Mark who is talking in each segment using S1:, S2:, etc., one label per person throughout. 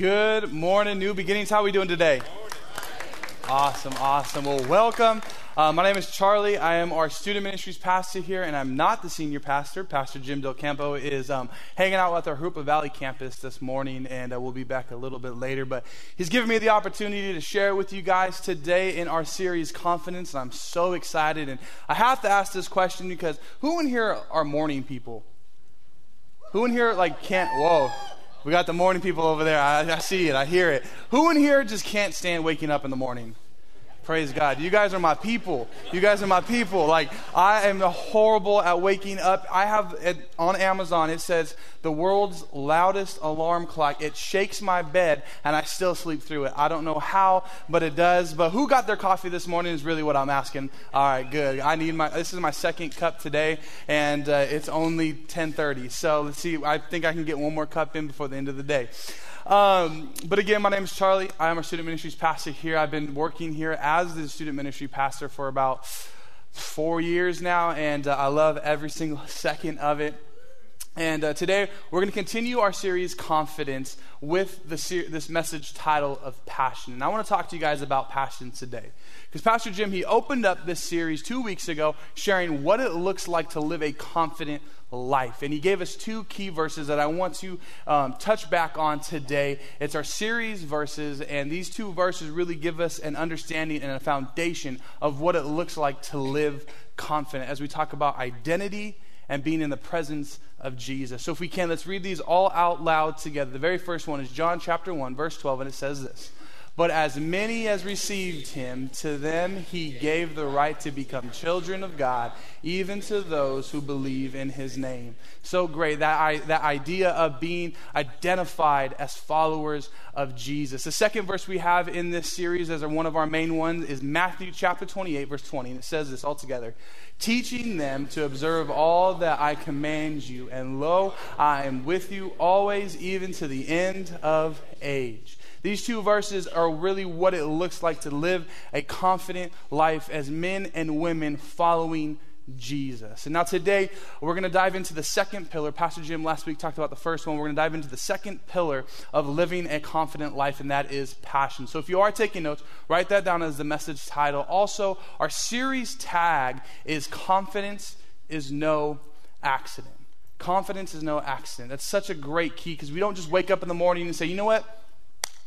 S1: Good morning, New Beginnings. How are we doing today? Awesome, awesome. Well, welcome. Uh, my name is Charlie. I am our student ministries pastor here, and I'm not the senior pastor. Pastor Jim Del Campo is um, hanging out with our Jurupa Valley campus this morning, and uh, we'll be back a little bit later. But he's given me the opportunity to share with you guys today in our series Confidence, and I'm so excited. And I have to ask this question because who in here are morning people? Who in here like can't? Whoa. We got the morning people over there. I, I see it. I hear it. Who in here just can't stand waking up in the morning? Praise God. You guys are my people. You guys are my people. Like, I am horrible at waking up. I have it on Amazon, it says the world's loudest alarm clock. It shakes my bed, and I still sleep through it. I don't know how, but it does. But who got their coffee this morning is really what I'm asking. All right, good. I need my, this is my second cup today, and uh, it's only 1030. So let's see. I think I can get one more cup in before the end of the day. Um, but again, my name is Charlie. I am a student ministries pastor here. I've been working here as the student ministry pastor for about four years now, and uh, I love every single second of it. And uh, today we're going to continue our series, Confidence, with ser- this message title of Passion. And I want to talk to you guys about passion today. Because Pastor Jim, he opened up this series two weeks ago, sharing what it looks like to live a confident life. And he gave us two key verses that I want to um, touch back on today. It's our series verses, and these two verses really give us an understanding and a foundation of what it looks like to live confident as we talk about identity and being in the presence of Jesus. So if we can, let's read these all out loud together. The very first one is John chapter 1, verse 12, and it says this. But as many as received him, to them he gave the right to become children of God, even to those who believe in his name. So great, that, I, that idea of being identified as followers of Jesus. The second verse we have in this series, as one of our main ones, is Matthew chapter 28, verse 20. And it says this all together Teaching them to observe all that I command you, and lo, I am with you always, even to the end of age. These two verses are really what it looks like to live a confident life as men and women following Jesus. And now today, we're going to dive into the second pillar. Pastor Jim last week talked about the first one. We're going to dive into the second pillar of living a confident life, and that is passion. So if you are taking notes, write that down as the message title. Also, our series tag is Confidence is No Accident. Confidence is no accident. That's such a great key because we don't just wake up in the morning and say, you know what?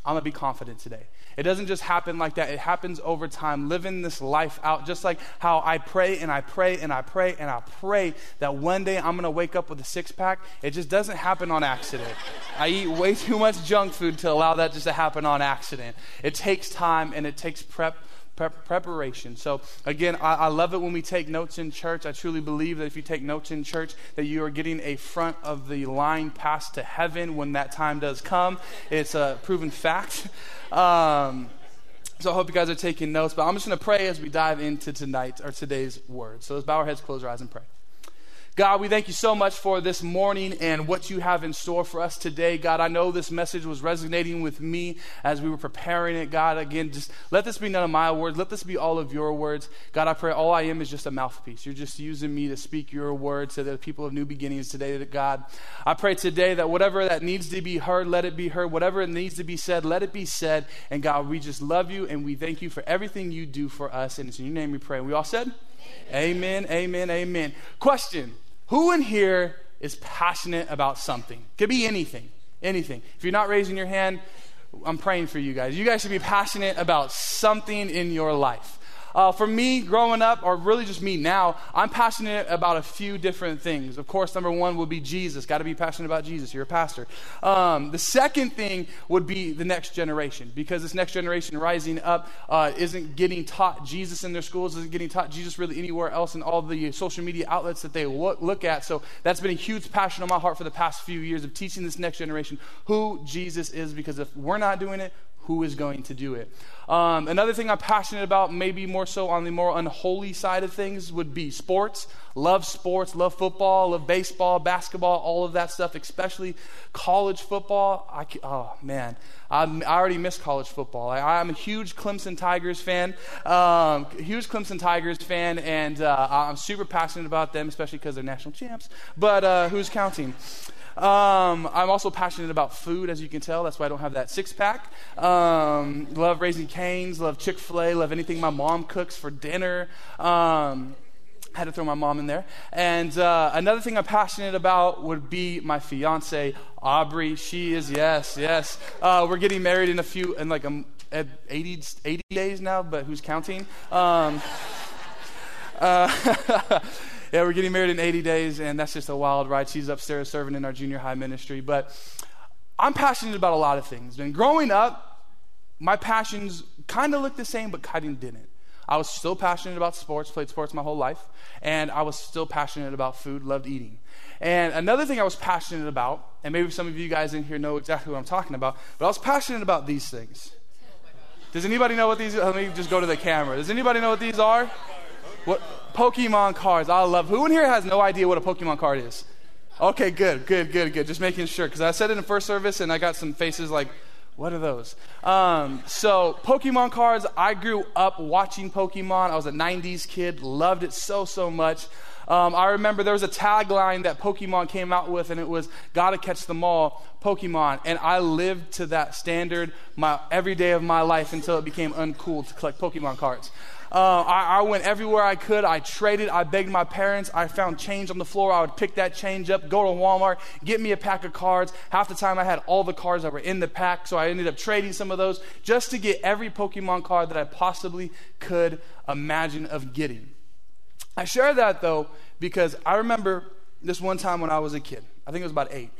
S1: I'm going to be confident today. It doesn't just happen like that. It happens over time, living this life out, just like how I pray and I pray and I pray and I pray that one day I'm going to wake up with a six pack. It just doesn't happen on accident. I eat way too much junk food to allow that just to happen on accident. It takes time and it takes prep preparation. So, again, I, I, love it when we take notes in church. I truly believe that if you take notes in church, that you are getting a front of the line pass to heaven when that time does come. It's a proven fact. Um, so I hope you guys are taking notes, but I'm just going to pray as we dive into tonight or today's word. So let's bow our heads, close our eyes, and pray. God, we thank you so much for this morning and what you have in store for us today. God, I know this message was resonating with me as we were preparing it. God, again, just let this be none of my words. Let this be all of your words. God, I pray all I am is just a mouthpiece. You're just using me to speak your words to the people of new beginnings today, God. I pray today that whatever that needs to be heard, let it be heard. Whatever it needs to be said, let it be said. And God, we just love you and we thank you for everything you do for us. And it's in your name we pray. And we all said, Amen, amen, amen. amen. Question. Who in here is passionate about something? Could be anything, anything. If you're not raising your hand, I'm praying for you guys. You guys should be passionate about something in your life. Uh, for me, growing up, or really just me now, I'm passionate about a few different things. Of course, number one would be Jesus. Got to be passionate about Jesus. You're a pastor. Um, the second thing would be the next generation, because this next generation rising up uh, isn't getting taught Jesus in their schools, isn't getting taught Jesus really anywhere else in all the social media outlets that they look, look at. So that's been a huge passion on my heart for the past few years of teaching this next generation who Jesus is, because if we're not doing it, who is going to do it. Um, another thing I'm passionate about, maybe more so on the more unholy side of things, would be sports. Love sports, love football, love baseball, basketball, all of that stuff, especially college football. I, oh, man. I'm, i already miss college football. I, am a huge Clemson Tigers fan, um, huge Clemson Tigers fan, and uh, I'm super passionate about them, especially because they're national champs. But uh, who's counting? Um, I'm also passionate about food, as you can tell. That's why I don't have that six pack. Um, love Raising Cane's, love Chick fil A, love anything my mom cooks for dinner. Um, had to throw my mom in there. And uh, another thing I'm passionate about would be my fiance, Aubrey. She is, yes, yes. Uh, we're getting married in a few, in like a, 80, 80 days now, but who's counting? Um, uh, yeah, we're getting married in 80 days, and that's just a wild ride. She's upstairs serving in our junior high ministry. But I'm passionate about a lot of things. And growing up, my passions kind of looked the same, but kind of didn't. I was still passionate about sports, played sports my whole life, and I was still passionate about food, loved eating. And another thing I was passionate about, and maybe some of you guys in here know exactly what I'm talking about, but I was passionate about these things. Does anybody know what these? Let me just go to the camera. Does anybody know what these are? What Pokemon cards. I love. Who in here has no idea what a Pokemon card is? Okay, good, good, good, good. Just making sure because I said it in first service and I got some faces like, what are those? Um, so, Pokemon cards, I grew up watching Pokemon. I was a 90s kid, loved it so, so much. Um, I remember there was a tagline that Pokemon came out with, and it was "Gotta catch them all, Pokemon." And I lived to that standard my every day of my life until it became uncool to collect Pokemon cards. Uh, I, I, went everywhere I could. I traded. I begged my parents. I found change on the floor. I would pick that change up, go to Walmart, get me a pack of cards. Half the time I had all the cards that were in the pack, so I ended up trading some of those just to get every Pokemon card that I possibly could imagine of getting. I share that though because I remember this one time when I was a kid. I think it was about eight.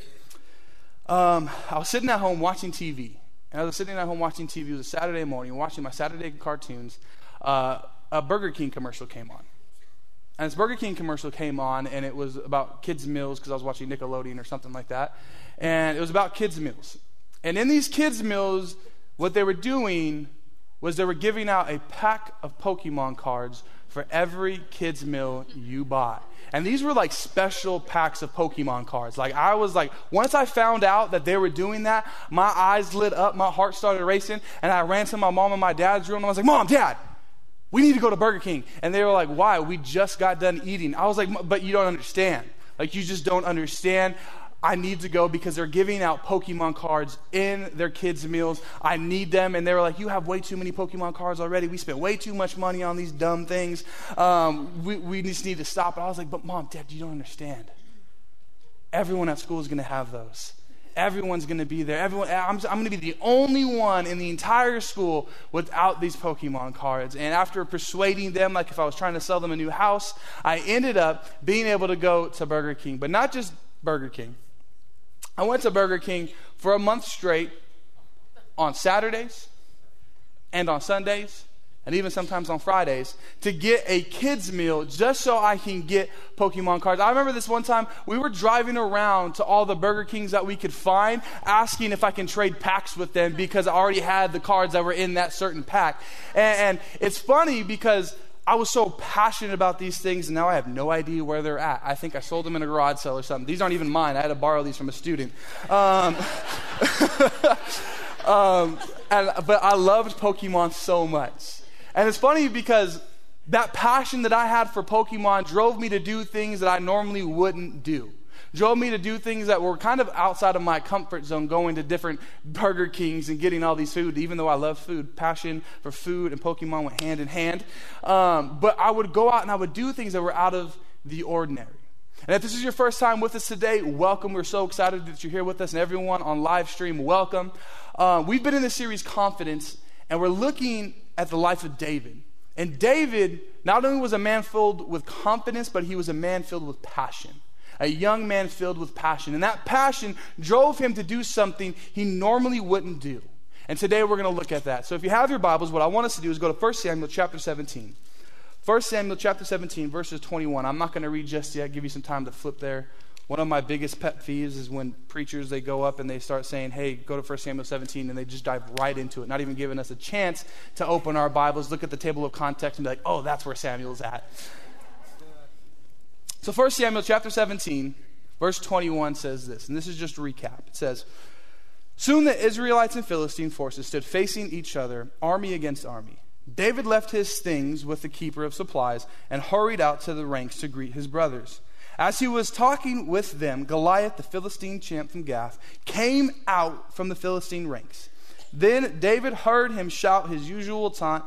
S1: Um, I was sitting at home watching TV. And I was sitting at home watching TV. It was a Saturday morning, watching my Saturday cartoons uh, a Burger King commercial came on. And this Burger King commercial came on, and it was about kids' meals because I was watching Nickelodeon or something like that. And it was about kids' meals. And in these kids' meals, what they were doing was they were giving out a pack of Pokemon cards for every kids' meal you bought. And these were like special packs of Pokemon cards. Like I was like, once I found out that they were doing that, my eyes lit up, my heart started racing, and I ran to my mom and my dad's room and I was like, Mom, Dad, we need to go to Burger King. And they were like, Why? We just got done eating. I was like, But you don't understand. Like, you just don't understand. I need to go because they're giving out Pokemon cards in their kids' meals. I need them. And they were like, You have way too many Pokemon cards already. We spent way too much money on these dumb things. Um, we, we just need to stop. And I was like, But mom, dad, you don't understand. Everyone at school is going to have those everyone's going to be there. Everyone, I'm, I'm going to be the only one in the entire school without these Pokemon cards. And after persuading them, like if I was trying to sell them a new house, I ended up being able to go to Burger King. But not just Burger King. I went to Burger King for a month straight on Saturdays and on Sundays and even sometimes on Fridays to get a kids meal just so I can get Pokemon cards. I remember this one time we were driving around to all the Burger Kings that we could find asking if I can trade packs with them because I already had the cards that were in that certain pack. And, and it's funny because I was so passionate about these things, and now I have no idea where they're at. I think I sold them in a garage sale or something. These aren't even mine. I had to borrow these from a student. Um, um, and, but I loved Pokemon so much. And it's funny because that passion that I had for Pokemon drove me to do things that I normally wouldn't do. Drove me to do things that were kind of outside of my comfort zone, going to different Burger Kings and getting all these food, even though I love food. Passion for food and Pokemon went hand in hand. Um, but I would go out and I would do things that were out of the ordinary. And if this is your first time with us today, welcome. We're so excited that you're here with us, and everyone on live stream, welcome. Uh, we've been in the series Confidence, and we're looking at the life of David. And David not only was a man filled with confidence, but he was a man filled with passion. A young man filled with passion. And that passion drove him to do something he normally wouldn't do. And today we're going to look at that. So if you have your Bibles, what I want us to do is go to 1 Samuel chapter 17. 1 Samuel chapter 17, verses 21. I'm not going to read just yet, give you some time to flip there. One of my biggest pet peeves is when preachers they go up and they start saying, "Hey, go to 1 Samuel 17," and they just dive right into it, not even giving us a chance to open our Bibles, look at the table of context, and be like, "Oh, that's where Samuel's at." So 1 Samuel chapter 17, verse 21 says this, and this is just a recap. It says, "Soon the Israelites and Philistine forces stood facing each other, army against army. David left his things with the keeper of supplies and hurried out to the ranks to greet his brothers." As he was talking with them, Goliath, the Philistine champ from Gath, came out from the Philistine ranks. Then David heard him shout his usual taunt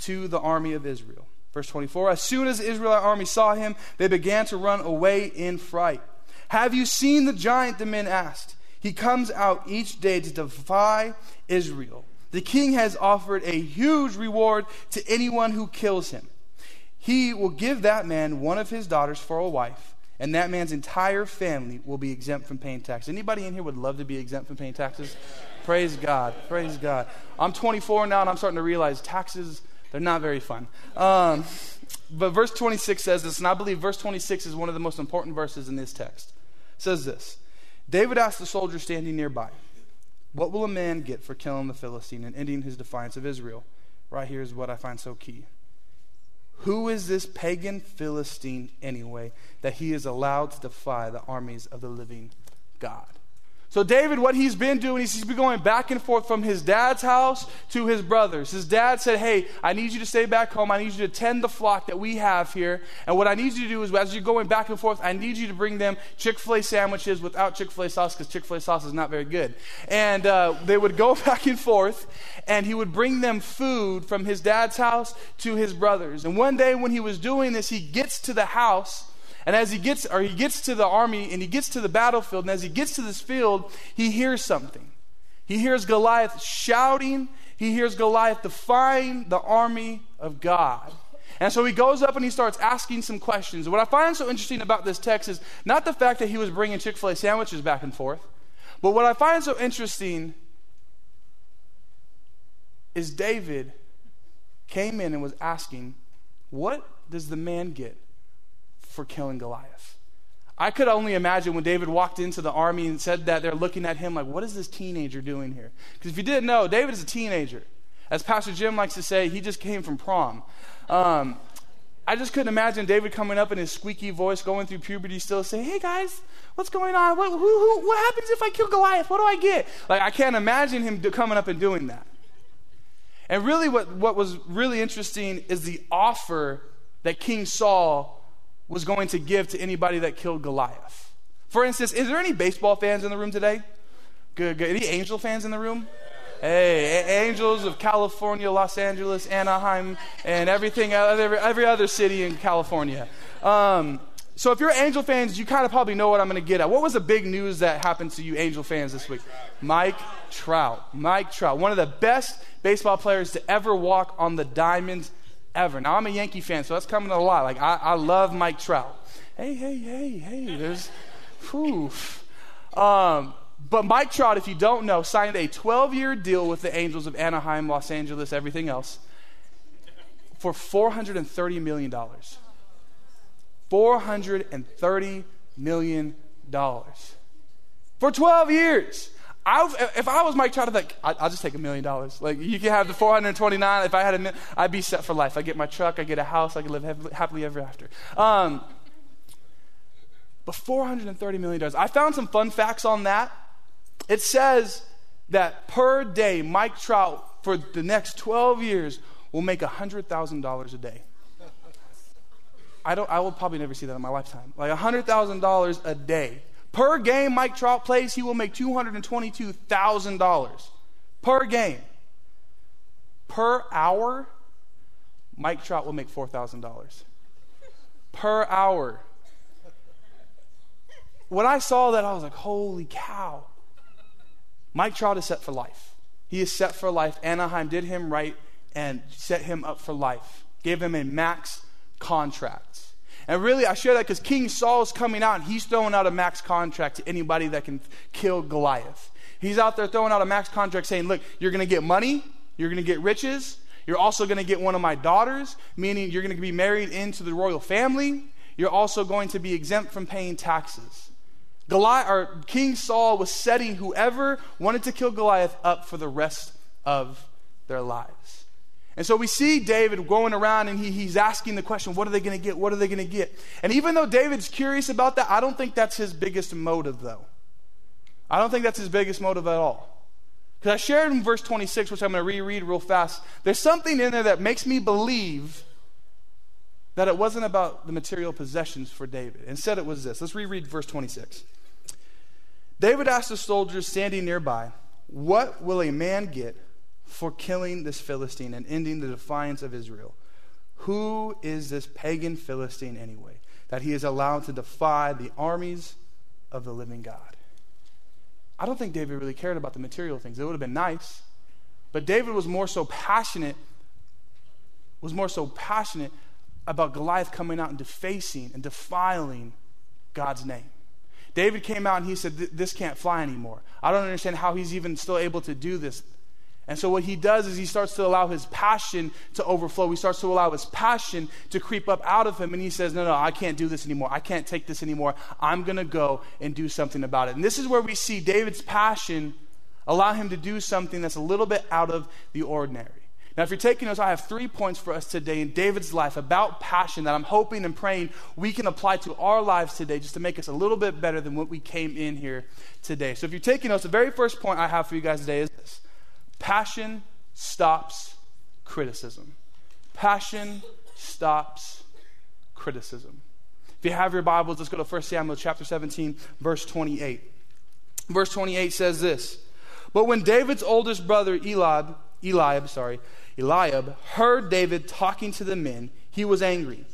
S1: to the army of Israel. Verse 24 As soon as the Israelite army saw him, they began to run away in fright. Have you seen the giant? The men asked. He comes out each day to defy Israel. The king has offered a huge reward to anyone who kills him. He will give that man one of his daughters for a wife, and that man's entire family will be exempt from paying taxes. Anybody in here would love to be exempt from paying taxes? Praise God. Praise God. I'm 24 now, and I'm starting to realize taxes, they're not very fun. Um, but verse 26 says this, and I believe verse 26 is one of the most important verses in this text. It says this David asked the soldier standing nearby, What will a man get for killing the Philistine and ending his defiance of Israel? Right here is what I find so key. Who is this pagan Philistine anyway that he is allowed to defy the armies of the living God? So, David, what he's been doing is he's been going back and forth from his dad's house to his brother's. His dad said, Hey, I need you to stay back home. I need you to tend the flock that we have here. And what I need you to do is, as you're going back and forth, I need you to bring them Chick fil A sandwiches without Chick fil A sauce because Chick fil A sauce is not very good. And uh, they would go back and forth, and he would bring them food from his dad's house to his brother's. And one day when he was doing this, he gets to the house and as he gets, or he gets to the army and he gets to the battlefield, and as he gets to this field, he hears something. He hears Goliath shouting. He hears Goliath defying the army of God. And so he goes up and he starts asking some questions. what I find so interesting about this text is not the fact that he was bringing Chick fil A sandwiches back and forth, but what I find so interesting is David came in and was asking, What does the man get for killing Goliath. I could only imagine when David walked into the army and said that, they're looking at him like, what is this teenager doing here? Because if you didn't know, David is a teenager. As Pastor Jim likes to say, he just came from prom. Um, I just couldn't imagine David coming up in his squeaky voice, going through puberty, still saying, "Hey guys, what's going on? What, who, who, what happens if I kill Goliath? What do I get?" Like I can't imagine him coming up and doing that. And really, what what was really interesting is the offer that King Saul was going to give to anybody that killed Goliath. For instance, is there any baseball fans in the room today? Good, good. Any Angel fans in the room? Hey, Angels of California, Los Angeles, Anaheim, and everything, every, every other city in California. Um, so if you're Angel fans, you kind of probably know what I'm going to get at. What was the big news that happened to you Angel fans this week? Mike Trout. Mike Trout, one of the best baseball players to ever walk on the diamond ever. Now, I'm a Yankee fan, so that's coming a lot. Like, I, I love Mike Trout. Hey, hey, hey, hey, there's, whew. Um, but Mike Trout, if you don't know, signed a 12 year deal with the Angels of Anaheim, Los Angeles, everything else, for $430 million. $430 million. For 12 years. I, if I was Mike Trout, I'd like, I'll just take a million dollars. Like, you can have the 429. If I had a million, I'd be set for life. I get my truck, I get a house, I can live happily ever after. Um, but $430 million. I found some fun facts on that. It says that per day, Mike Trout, for the next 12 years, will make $100,000 a day. I, don't, I will probably never see that in my lifetime. Like $100,000 a day. Per game Mike Trout plays, he will make $222,000 per game. Per hour, Mike Trout will make $4,000 per hour. When I saw that, I was like, holy cow. Mike Trout is set for life. He is set for life. Anaheim did him right and set him up for life, gave him a max contract. And really, I share that because King Saul is coming out and he's throwing out a max contract to anybody that can kill Goliath. He's out there throwing out a max contract saying, Look, you're going to get money, you're going to get riches, you're also going to get one of my daughters, meaning you're going to be married into the royal family. You're also going to be exempt from paying taxes. Goliath, or King Saul was setting whoever wanted to kill Goliath up for the rest of their lives. And so we see David going around and he, he's asking the question, what are they going to get? What are they going to get? And even though David's curious about that, I don't think that's his biggest motive, though. I don't think that's his biggest motive at all. Because I shared in verse 26, which I'm going to reread real fast. There's something in there that makes me believe that it wasn't about the material possessions for David. Instead, it was this. Let's reread verse 26. David asked the soldiers standing nearby, What will a man get for killing this Philistine and ending the defiance of Israel? Who is this pagan Philistine anyway, that he is allowed to defy the armies of the living God? I don't think David really cared about the material things. It would have been nice. But David was more so passionate, was more so passionate about Goliath coming out and defacing and defiling God's name. David came out and he said, This can't fly anymore. I don't understand how he's even still able to do this. And so, what he does is he starts to allow his passion to overflow. He starts to allow his passion to creep up out of him. And he says, No, no, I can't do this anymore. I can't take this anymore. I'm going to go and do something about it. And this is where we see David's passion allow him to do something that's a little bit out of the ordinary. Now, if you're taking notes, I have three points for us today in David's life about passion that I'm hoping and praying we can apply to our lives today just to make us a little bit better than what we came in here today. So, if you're taking notes, the very first point I have for you guys today is this passion stops criticism. Passion stops criticism. If you have your Bibles, let's go to 1 Samuel chapter 17, verse 28. Verse 28 says this But when David's oldest brother, Eliab, Eliab, sorry, Eliab heard David talking to the men, he was angry.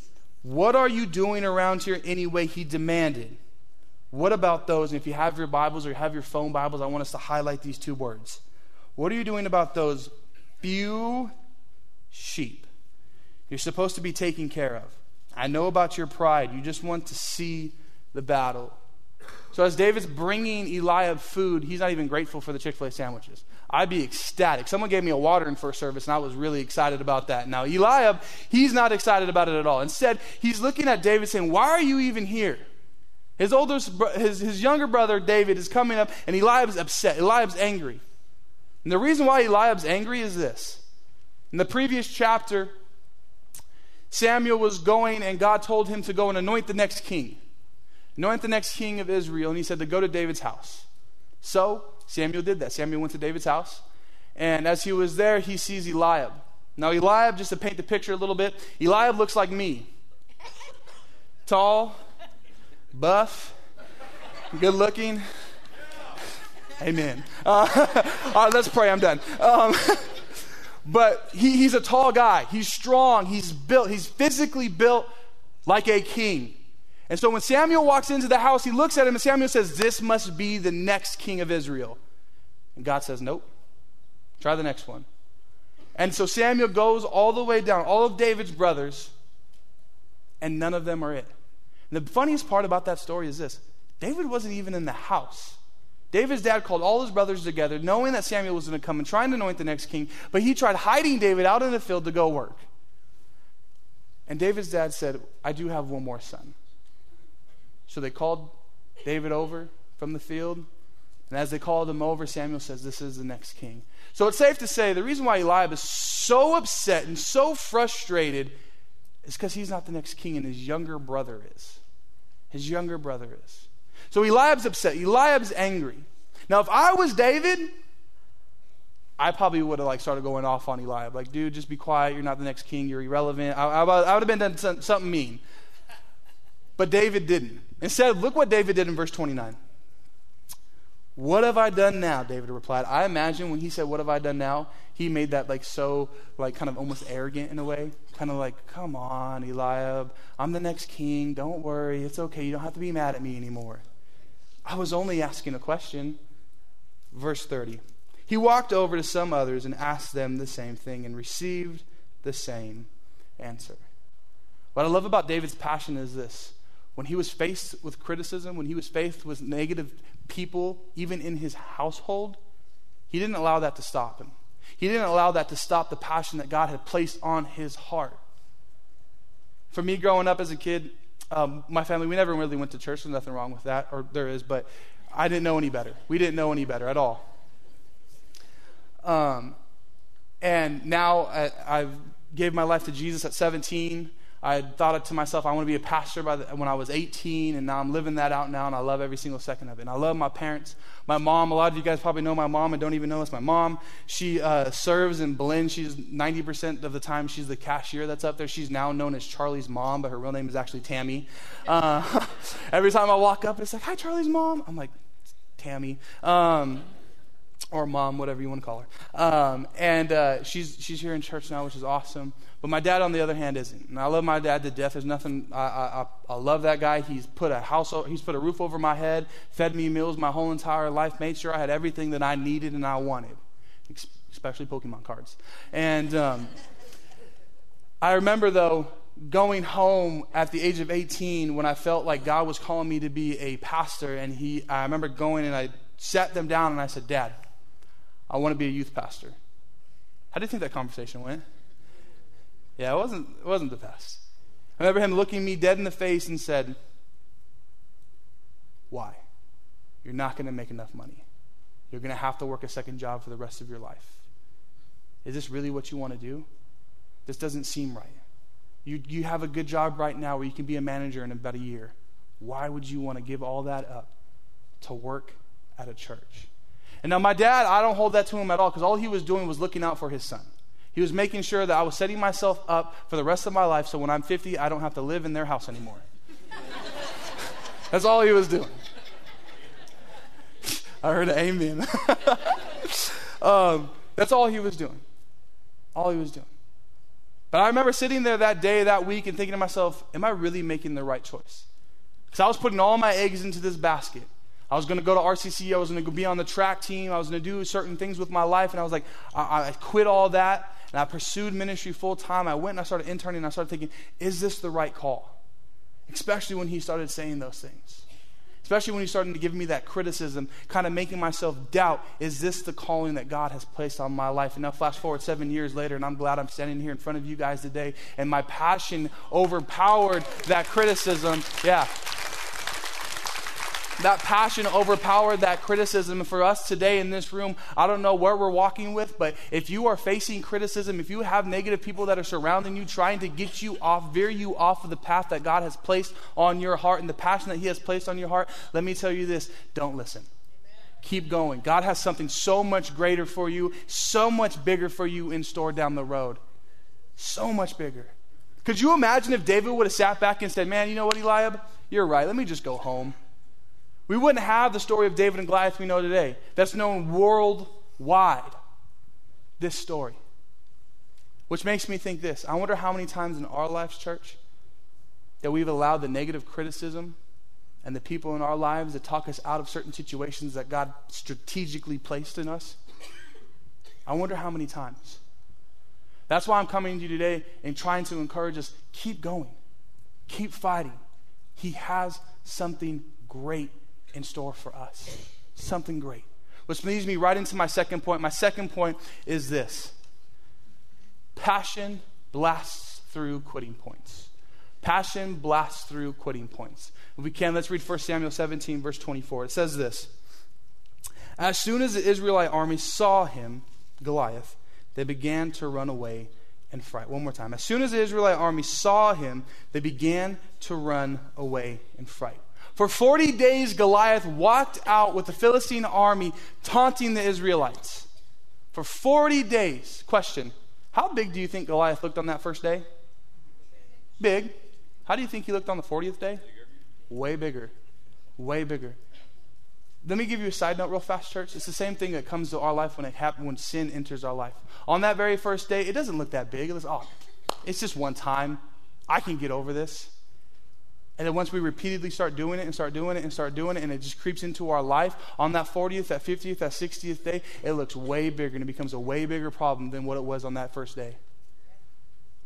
S1: What are you doing around here anyway? He demanded. What about those? And if you have your Bibles or you have your phone Bibles, I want us to highlight these two words. What are you doing about those few sheep you're supposed to be taking care of? I know about your pride. You just want to see the battle. So as David's bringing Eliab food, he's not even grateful for the Chick fil A sandwiches. I'd be ecstatic. Someone gave me a water in first service, and I was really excited about that. Now, Eliab, he's not excited about it at all. Instead, he's looking at David saying, Why are you even here? His, older, his, his younger brother, David, is coming up, and Eliab's upset. Eliab's angry. And the reason why Eliab's angry is this. In the previous chapter, Samuel was going, and God told him to go and anoint the next king anoint the next king of Israel. And he said to go to David's house. So Samuel did that. Samuel went to David's house. And as he was there, he sees Eliab. Now, Eliab, just to paint the picture a little bit, Eliab looks like me tall, buff, good looking. Amen. Uh, all right, let's pray. I'm done. Um, but he, he's a tall guy. He's strong. He's built. He's physically built like a king. And so when Samuel walks into the house, he looks at him and Samuel says, This must be the next king of Israel. And God says, Nope. Try the next one. And so Samuel goes all the way down, all of David's brothers, and none of them are it. And the funniest part about that story is this David wasn't even in the house. David's dad called all his brothers together, knowing that Samuel was going to come and trying to anoint the next king, but he tried hiding David out in the field to go work. And David's dad said, I do have one more son. So they called David over from the field. And as they called him over, Samuel says, This is the next king. So it's safe to say the reason why Eliab is so upset and so frustrated is because he's not the next king and his younger brother is. His younger brother is. So Eliab's upset. Eliab's angry. Now, if I was David, I probably would have like started going off on Eliab. Like, dude, just be quiet. You're not the next king. You're irrelevant. I, I, I would have been done something mean. But David didn't. Instead, look what David did in verse 29. What have I done now? David replied. I imagine when he said, What have I done now? He made that like so, like kind of almost arrogant in a way. Kind of like, Come on, Eliab. I'm the next king. Don't worry. It's okay. You don't have to be mad at me anymore. I was only asking a question. Verse 30. He walked over to some others and asked them the same thing and received the same answer. What I love about David's passion is this when he was faced with criticism, when he was faced with negative people, even in his household, he didn't allow that to stop him. He didn't allow that to stop the passion that God had placed on his heart. For me, growing up as a kid, um, my family, we never really went to church. There's nothing wrong with that, or there is, but I didn't know any better. We didn't know any better at all. Um, and now I, I've gave my life to Jesus at 17. I thought to myself, I want to be a pastor by the, when I was 18, and now I'm living that out now, and I love every single second of it. And I love my parents. My mom, a lot of you guys probably know my mom and don't even know it's my mom. She uh, serves in Belen. She's 90% of the time, she's the cashier that's up there. She's now known as Charlie's mom, but her real name is actually Tammy. Uh, every time I walk up, it's like, hi, Charlie's mom. I'm like, Tammy. Um, or mom, whatever you want to call her. Um, and uh, she's, she's here in church now, which is awesome. But my dad, on the other hand, isn't. And I love my dad to death. There's nothing. I, I, I love that guy. He's put a house. He's put a roof over my head, fed me meals my whole entire life, made sure I had everything that I needed and I wanted, especially Pokemon cards. And um, I remember though going home at the age of 18 when I felt like God was calling me to be a pastor, and he. I remember going and I sat them down and I said, Dad, I want to be a youth pastor. How do you think that conversation went? Yeah, it wasn't, it wasn't the best. I remember him looking me dead in the face and said, Why? You're not going to make enough money. You're going to have to work a second job for the rest of your life. Is this really what you want to do? This doesn't seem right. You, you have a good job right now where you can be a manager in about a year. Why would you want to give all that up to work at a church? And now, my dad, I don't hold that to him at all because all he was doing was looking out for his son. He was making sure that I was setting myself up for the rest of my life so when I'm 50, I don't have to live in their house anymore. That's all he was doing. I heard an amen. um, that's all he was doing. All he was doing. But I remember sitting there that day, that week, and thinking to myself, am I really making the right choice? Because I was putting all my eggs into this basket. I was going to go to RCC. I was going to be on the track team. I was going to do certain things with my life. And I was like, I, I quit all that and I pursued ministry full time. I went and I started interning and I started thinking, is this the right call? Especially when he started saying those things. Especially when he started to give me that criticism, kind of making myself doubt, is this the calling that God has placed on my life? And now, flash forward seven years later, and I'm glad I'm standing here in front of you guys today, and my passion overpowered that criticism. Yeah, that passion overpowered that criticism. For us today in this room, I don't know where we're walking with, but if you are facing criticism, if you have negative people that are surrounding you, trying to get you off, veer you off of the path that God has placed on your heart and the passion that He has placed on your heart, let me tell you this don't listen. Keep going. God has something so much greater for you, so much bigger for you in store down the road. So much bigger. Could you imagine if David would have sat back and said, Man, you know what, Eliab? You're right. Let me just go home. We wouldn't have the story of David and Goliath we know today. That's known worldwide, this story. Which makes me think this I wonder how many times in our lives, church, that we've allowed the negative criticism and the people in our lives to talk us out of certain situations that God strategically placed in us. I wonder how many times. That's why I'm coming to you today and trying to encourage us keep going, keep fighting. He has something great in store for us. Something great. Which leads me right into my second point. My second point is this passion blasts through quitting points. Passion blasts through quitting points. If we can, let's read 1 Samuel 17, verse 24. It says this As soon as the Israelite army saw him, Goliath, they began to run away in fright. One more time. As soon as the Israelite army saw him, they began to run away in fright. For 40 days, Goliath walked out with the Philistine army, taunting the Israelites. For 40 days. Question How big do you think Goliath looked on that first day? Big. How do you think he looked on the 40th day? Way bigger. Way bigger. Let me give you a side note real fast, church. It's the same thing that comes to our life when it happens when sin enters our life. On that very first day, it doesn't look that big. It looks, oh, it's just one time. I can get over this. And then once we repeatedly start doing it and start doing it and start doing it, and it just creeps into our life, on that 40th, that 50th, that 60th day, it looks way bigger and it becomes a way bigger problem than what it was on that first day.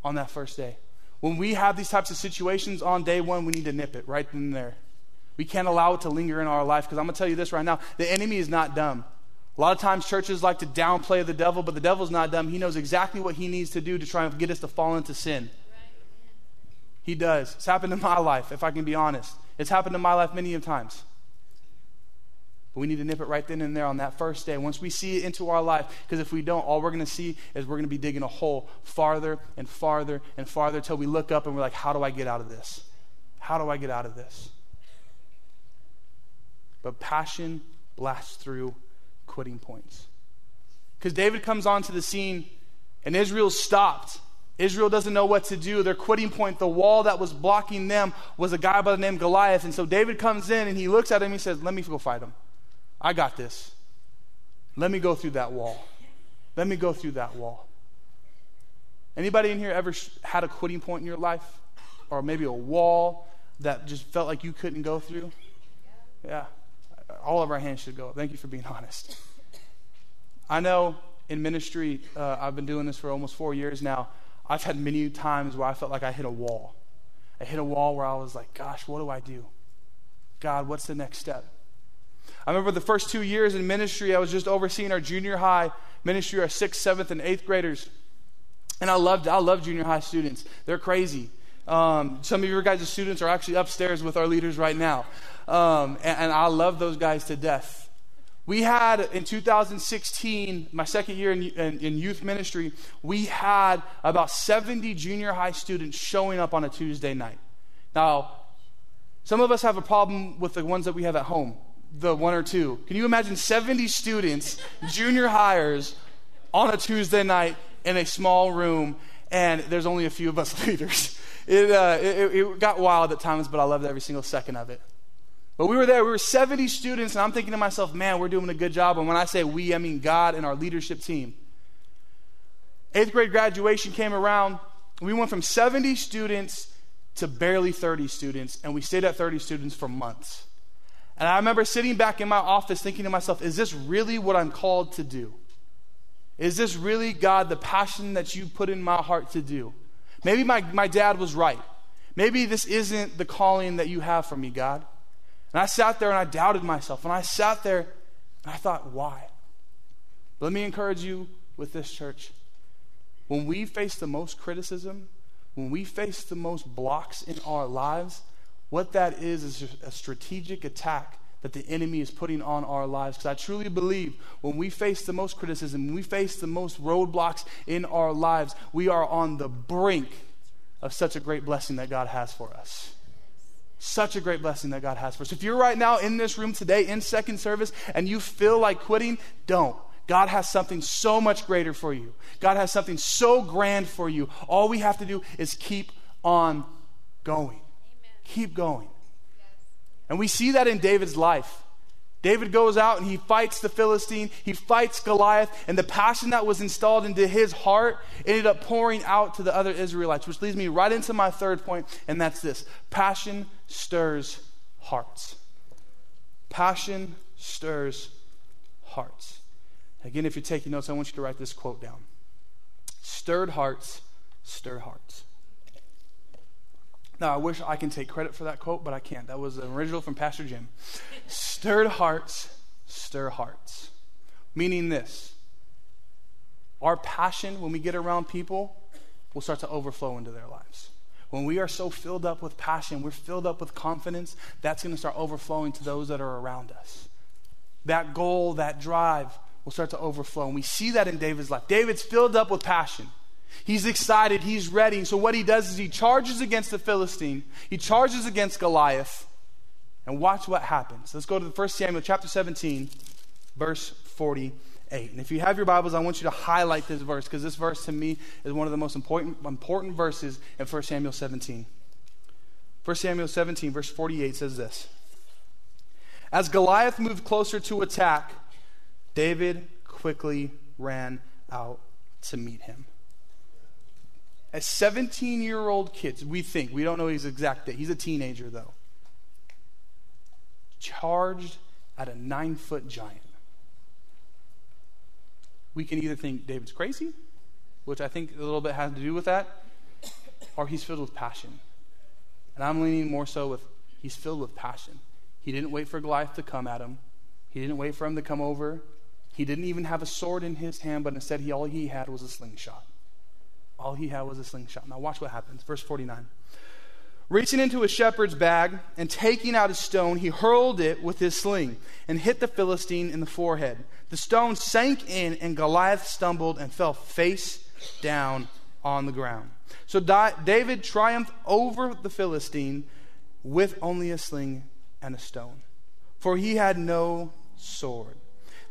S1: On that first day. When we have these types of situations on day one, we need to nip it right then and there. We can't allow it to linger in our life because I'm going to tell you this right now the enemy is not dumb. A lot of times churches like to downplay the devil, but the devil's not dumb. He knows exactly what he needs to do to try and get us to fall into sin. He does. It's happened in my life, if I can be honest. It's happened in my life many times. But we need to nip it right then and there on that first day. Once we see it into our life, because if we don't, all we're going to see is we're going to be digging a hole farther and farther and farther until we look up and we're like, how do I get out of this? How do I get out of this? But passion blasts through quitting points. Because David comes onto the scene and Israel's stopped. Israel doesn't know what to do. Their quitting point, the wall that was blocking them, was a guy by the name Goliath. And so David comes in and he looks at him and he says, Let me go fight him. I got this. Let me go through that wall. Let me go through that wall. Anybody in here ever had a quitting point in your life? Or maybe a wall that just felt like you couldn't go through? Yeah. All of our hands should go Thank you for being honest. I know in ministry, uh, I've been doing this for almost four years now. I've had many times where I felt like I hit a wall. I hit a wall where I was like, gosh, what do I do? God, what's the next step? I remember the first two years in ministry, I was just overseeing our junior high ministry, our sixth, seventh, and eighth graders. And I loved, I love junior high students. They're crazy. Um, some of your guys' students are actually upstairs with our leaders right now. Um, and, and I love those guys to death. We had in 2016, my second year in, in, in, youth ministry, we had about 70 junior high students showing up on a Tuesday night. Now, some of us have a problem with the ones that we have at home, the one or two. Can you imagine 70 students, junior hires, on a Tuesday night in a small room, and there's only a few of us leaders? It, uh, it, it got wild at times, but I loved every single second of it. But we were there, we were 70 students, and I'm thinking to myself, man, we're doing a good job. And when I say we, I mean God and our leadership team. Eighth grade graduation came around. We went from 70 students to barely 30 students, and we stayed at 30 students for months. And I remember sitting back in my office thinking to myself, is this really what I'm called to do? Is this really, God, the passion that you put in my heart to do? Maybe my, my dad was right. Maybe this isn't the calling that you have for me, God. And I sat there and I doubted myself. And I sat there and I thought, why? But let me encourage you with this, church. When we face the most criticism, when we face the most blocks in our lives, what that is is a strategic attack that the enemy is putting on our lives. Because I truly believe when we face the most criticism, when we face the most roadblocks in our lives, we are on the brink of such a great blessing that God has for us. Such a great blessing that God has for us. If you're right now in this room today in second service and you feel like quitting, don't. God has something so much greater for you. God has something so grand for you. All we have to do is keep on going. Amen. Keep going. Yes. And we see that in David's life. David goes out and he fights the Philistine, he fights Goliath, and the passion that was installed into his heart ended up pouring out to the other Israelites, which leads me right into my third point, and that's this passion stirs hearts. Passion stirs hearts. Again, if you're taking notes, I want you to write this quote down Stirred hearts stir hearts. Now, I wish I can take credit for that quote, but I can't. That was an original from Pastor Jim. Stirred hearts stir hearts. Meaning this our passion when we get around people will start to overflow into their lives. When we are so filled up with passion, we're filled up with confidence, that's going to start overflowing to those that are around us. That goal, that drive will start to overflow. And we see that in David's life. David's filled up with passion. He's excited, he's ready. So, what he does is he charges against the Philistine, he charges against Goliath, and watch what happens. Let's go to the 1 Samuel chapter 17, verse 48. And if you have your Bibles, I want you to highlight this verse because this verse to me is one of the most important, important verses in 1 Samuel 17. 1 Samuel 17, verse 48 says this As Goliath moved closer to attack, David quickly ran out to meet him as 17 year old kids, we think, we don't know his exact date, he's a teenager though, charged at a nine foot giant. We can either think David's crazy, which I think a little bit has to do with that, or he's filled with passion. And I'm leaning more so with he's filled with passion. He didn't wait for Goliath to come at him. He didn't wait for him to come over. He didn't even have a sword in his hand, but instead he all he had was a slingshot. All he had was a slingshot. Now, watch what happens. Verse 49. Reaching into a shepherd's bag and taking out a stone, he hurled it with his sling and hit the Philistine in the forehead. The stone sank in, and Goliath stumbled and fell face down on the ground. So David triumphed over the Philistine with only a sling and a stone, for he had no sword.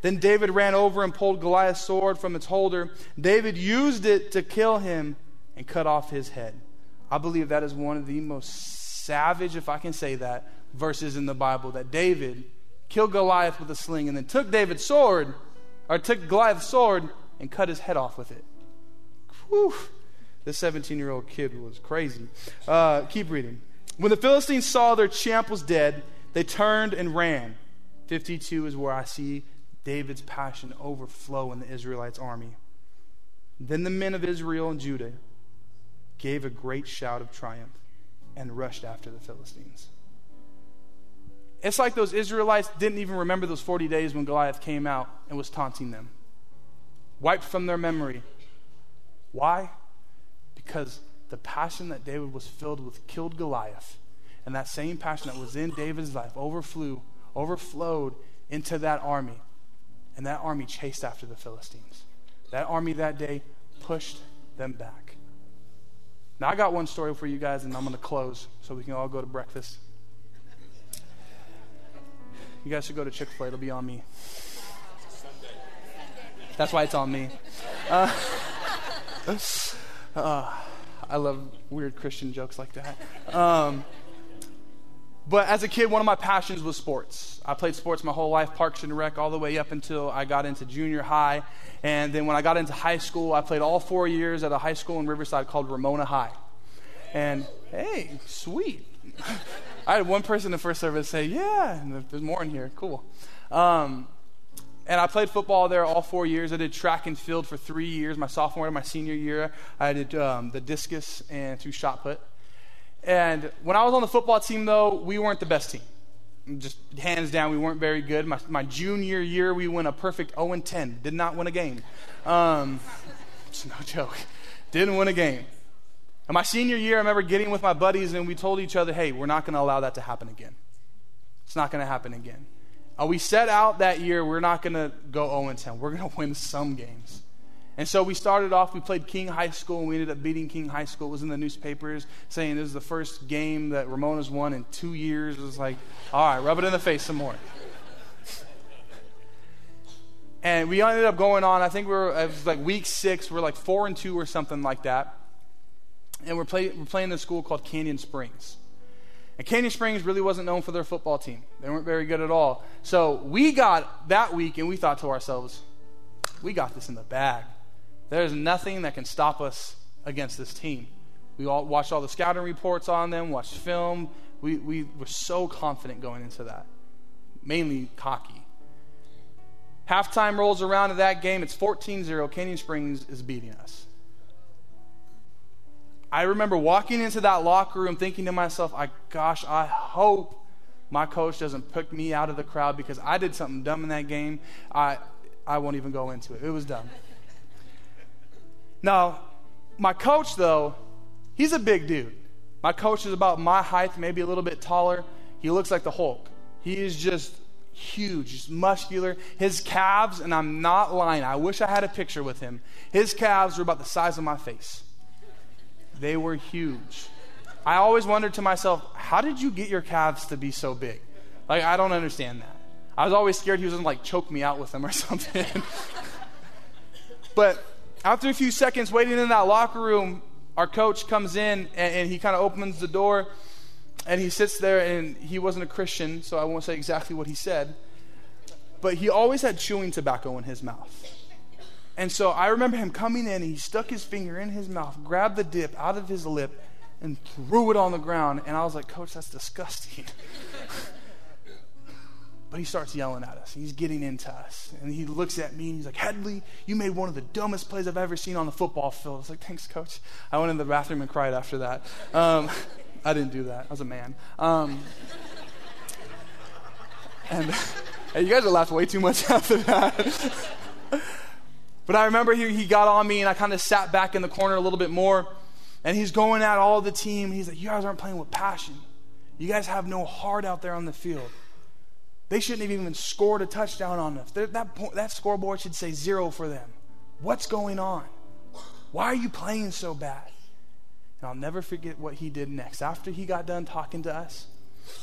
S1: Then David ran over and pulled Goliath's sword from its holder. David used it to kill him and cut off his head. I believe that is one of the most savage, if I can say that, verses in the Bible that David killed Goliath with a sling and then took David's sword, or took Goliath's sword and cut his head off with it. Whew. This 17 year old kid was crazy. Uh, keep reading. When the Philistines saw their champ was dead, they turned and ran. 52 is where I see David's passion overflow in the Israelites' army. Then the men of Israel and Judah gave a great shout of triumph and rushed after the Philistines. It's like those Israelites didn't even remember those 40 days when Goliath came out and was taunting them. Wiped from their memory. Why? Because the passion that David was filled with killed Goliath. And that same passion that was in David's life overflew, overflowed into that army. And that army chased after the Philistines. That army that day pushed them back. Now, I got one story for you guys, and I'm going to close so we can all go to breakfast. You guys should go to Chick fil A, it'll be on me. That's why it's on me. Uh, uh, I love weird Christian jokes like that. Um, but as a kid, one of my passions was sports. I played sports my whole life, Parks and Rec, all the way up until I got into junior high. And then when I got into high school, I played all four years at a high school in Riverside called Ramona High. And hey, sweet. I had one person in the first service say, yeah, and there's more in here. Cool. Um, and I played football there all four years. I did track and field for three years. My sophomore and my senior year, I did um, the discus and through shot put. And when I was on the football team, though, we weren't the best team. Just hands down, we weren't very good. My, my junior year, we went a perfect 0 and 10. Did not win a game. Um, it's no joke. Didn't win a game. And my senior year, I remember getting with my buddies, and we told each other, hey, we're not going to allow that to happen again. It's not going to happen again. Uh, we set out that year, we're not going to go 0 and 10. We're going to win some games. And so we started off, we played King High School, and we ended up beating King High School. It was in the newspapers saying this is the first game that Ramona's won in two years. It was like, all right, rub it in the face some more. and we ended up going on, I think we were, it was like week six, we we're like four and two or something like that. And we're, play, we're playing in a school called Canyon Springs. And Canyon Springs really wasn't known for their football team. They weren't very good at all. So we got that week, and we thought to ourselves, we got this in the bag. There's nothing that can stop us against this team. We all watched all the scouting reports on them, watched film. We, we were so confident going into that, mainly cocky. Halftime rolls around of that game. It's 14 0. Canyon Springs is beating us. I remember walking into that locker room thinking to myself, I, gosh, I hope my coach doesn't pick me out of the crowd because I did something dumb in that game. I, I won't even go into it. It was dumb. Now, my coach, though, he's a big dude. My coach is about my height, maybe a little bit taller. He looks like the Hulk. He is just huge, just muscular. His calves, and I'm not lying, I wish I had a picture with him. His calves were about the size of my face. They were huge. I always wondered to myself, how did you get your calves to be so big? Like, I don't understand that. I was always scared he was going to, like, choke me out with them or something. but after a few seconds waiting in that locker room, our coach comes in and, and he kind of opens the door and he sits there and he wasn't a Christian, so I won't say exactly what he said. But he always had chewing tobacco in his mouth. And so I remember him coming in, and he stuck his finger in his mouth, grabbed the dip out of his lip, and threw it on the ground. And I was like, Coach, that's disgusting. But he starts yelling at us. He's getting into us. And he looks at me and he's like, Headley, you made one of the dumbest plays I've ever seen on the football field. I was like, thanks, coach. I went in the bathroom and cried after that. Um, I didn't do that. I was a man. Um, and hey, you guys are laughing way too much after that. but I remember he, he got on me and I kind of sat back in the corner a little bit more. And he's going at all the team. He's like, You guys aren't playing with passion. You guys have no heart out there on the field. They shouldn't have even scored a touchdown on us. That, point, that scoreboard should say zero for them. What's going on? Why are you playing so bad? And I'll never forget what he did next. After he got done talking to us,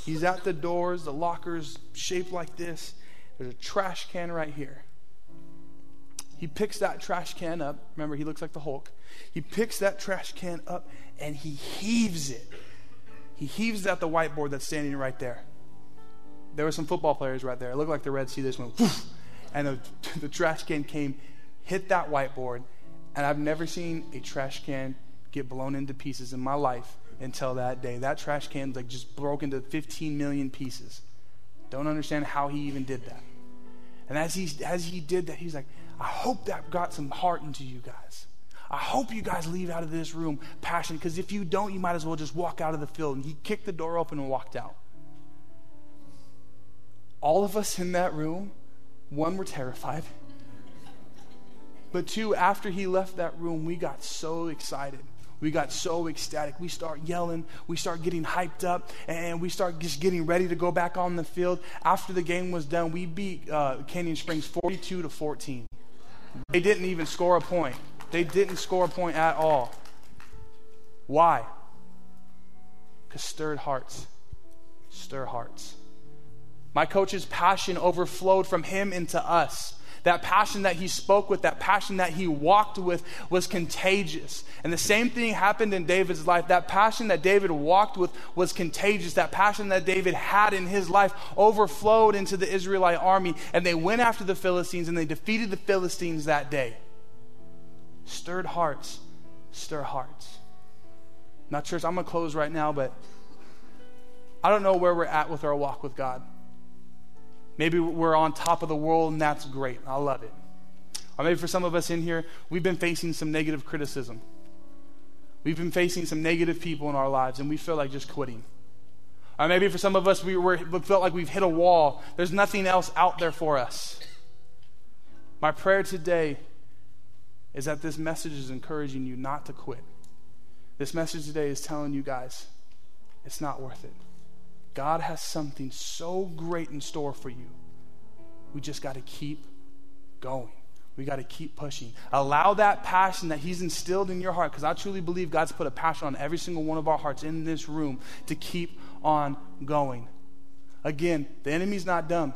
S1: he's at the doors, the lockers shaped like this. There's a trash can right here. He picks that trash can up. Remember, he looks like the Hulk. He picks that trash can up and he heaves it. He heaves at the whiteboard that's standing right there. There were some football players right there. It looked like the Red Sea. This went, whoosh, and the, the trash can came, hit that whiteboard, and I've never seen a trash can get blown into pieces in my life until that day. That trash can like just broke into 15 million pieces. Don't understand how he even did that. And as he as he did that, he's like, I hope that got some heart into you guys. I hope you guys leave out of this room passionate, because if you don't, you might as well just walk out of the field. And he kicked the door open and walked out. All of us in that room, one, were terrified. But two, after he left that room, we got so excited. We got so ecstatic. We start yelling. We start getting hyped up. And we start just getting ready to go back on the field. After the game was done, we beat uh, Canyon Springs 42 to 14. They didn't even score a point. They didn't score a point at all. Why? Because stirred hearts stir hearts. My coach's passion overflowed from him into us. That passion that he spoke with, that passion that he walked with was contagious. And the same thing happened in David's life. That passion that David walked with was contagious. That passion that David had in his life overflowed into the Israelite army. And they went after the Philistines and they defeated the Philistines that day. Stirred hearts, stir hearts. Now, church, I'm going to close right now, but I don't know where we're at with our walk with God. Maybe we're on top of the world, and that's great. I love it. Or maybe for some of us in here, we've been facing some negative criticism. We've been facing some negative people in our lives, and we feel like just quitting. Or maybe for some of us, we were, felt like we've hit a wall. There's nothing else out there for us. My prayer today is that this message is encouraging you not to quit. This message today is telling you guys it's not worth it. God has something so great in store for you. We just got to keep going. We got to keep pushing. Allow that passion that He's instilled in your heart, because I truly believe God's put a passion on every single one of our hearts in this room to keep on going. Again, the enemy's not dumb.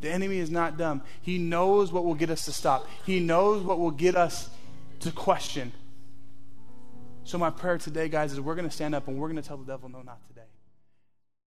S1: The enemy is not dumb. He knows what will get us to stop, he knows what will get us to question. So, my prayer today, guys, is we're going to stand up and we're going to tell the devil, no, not today.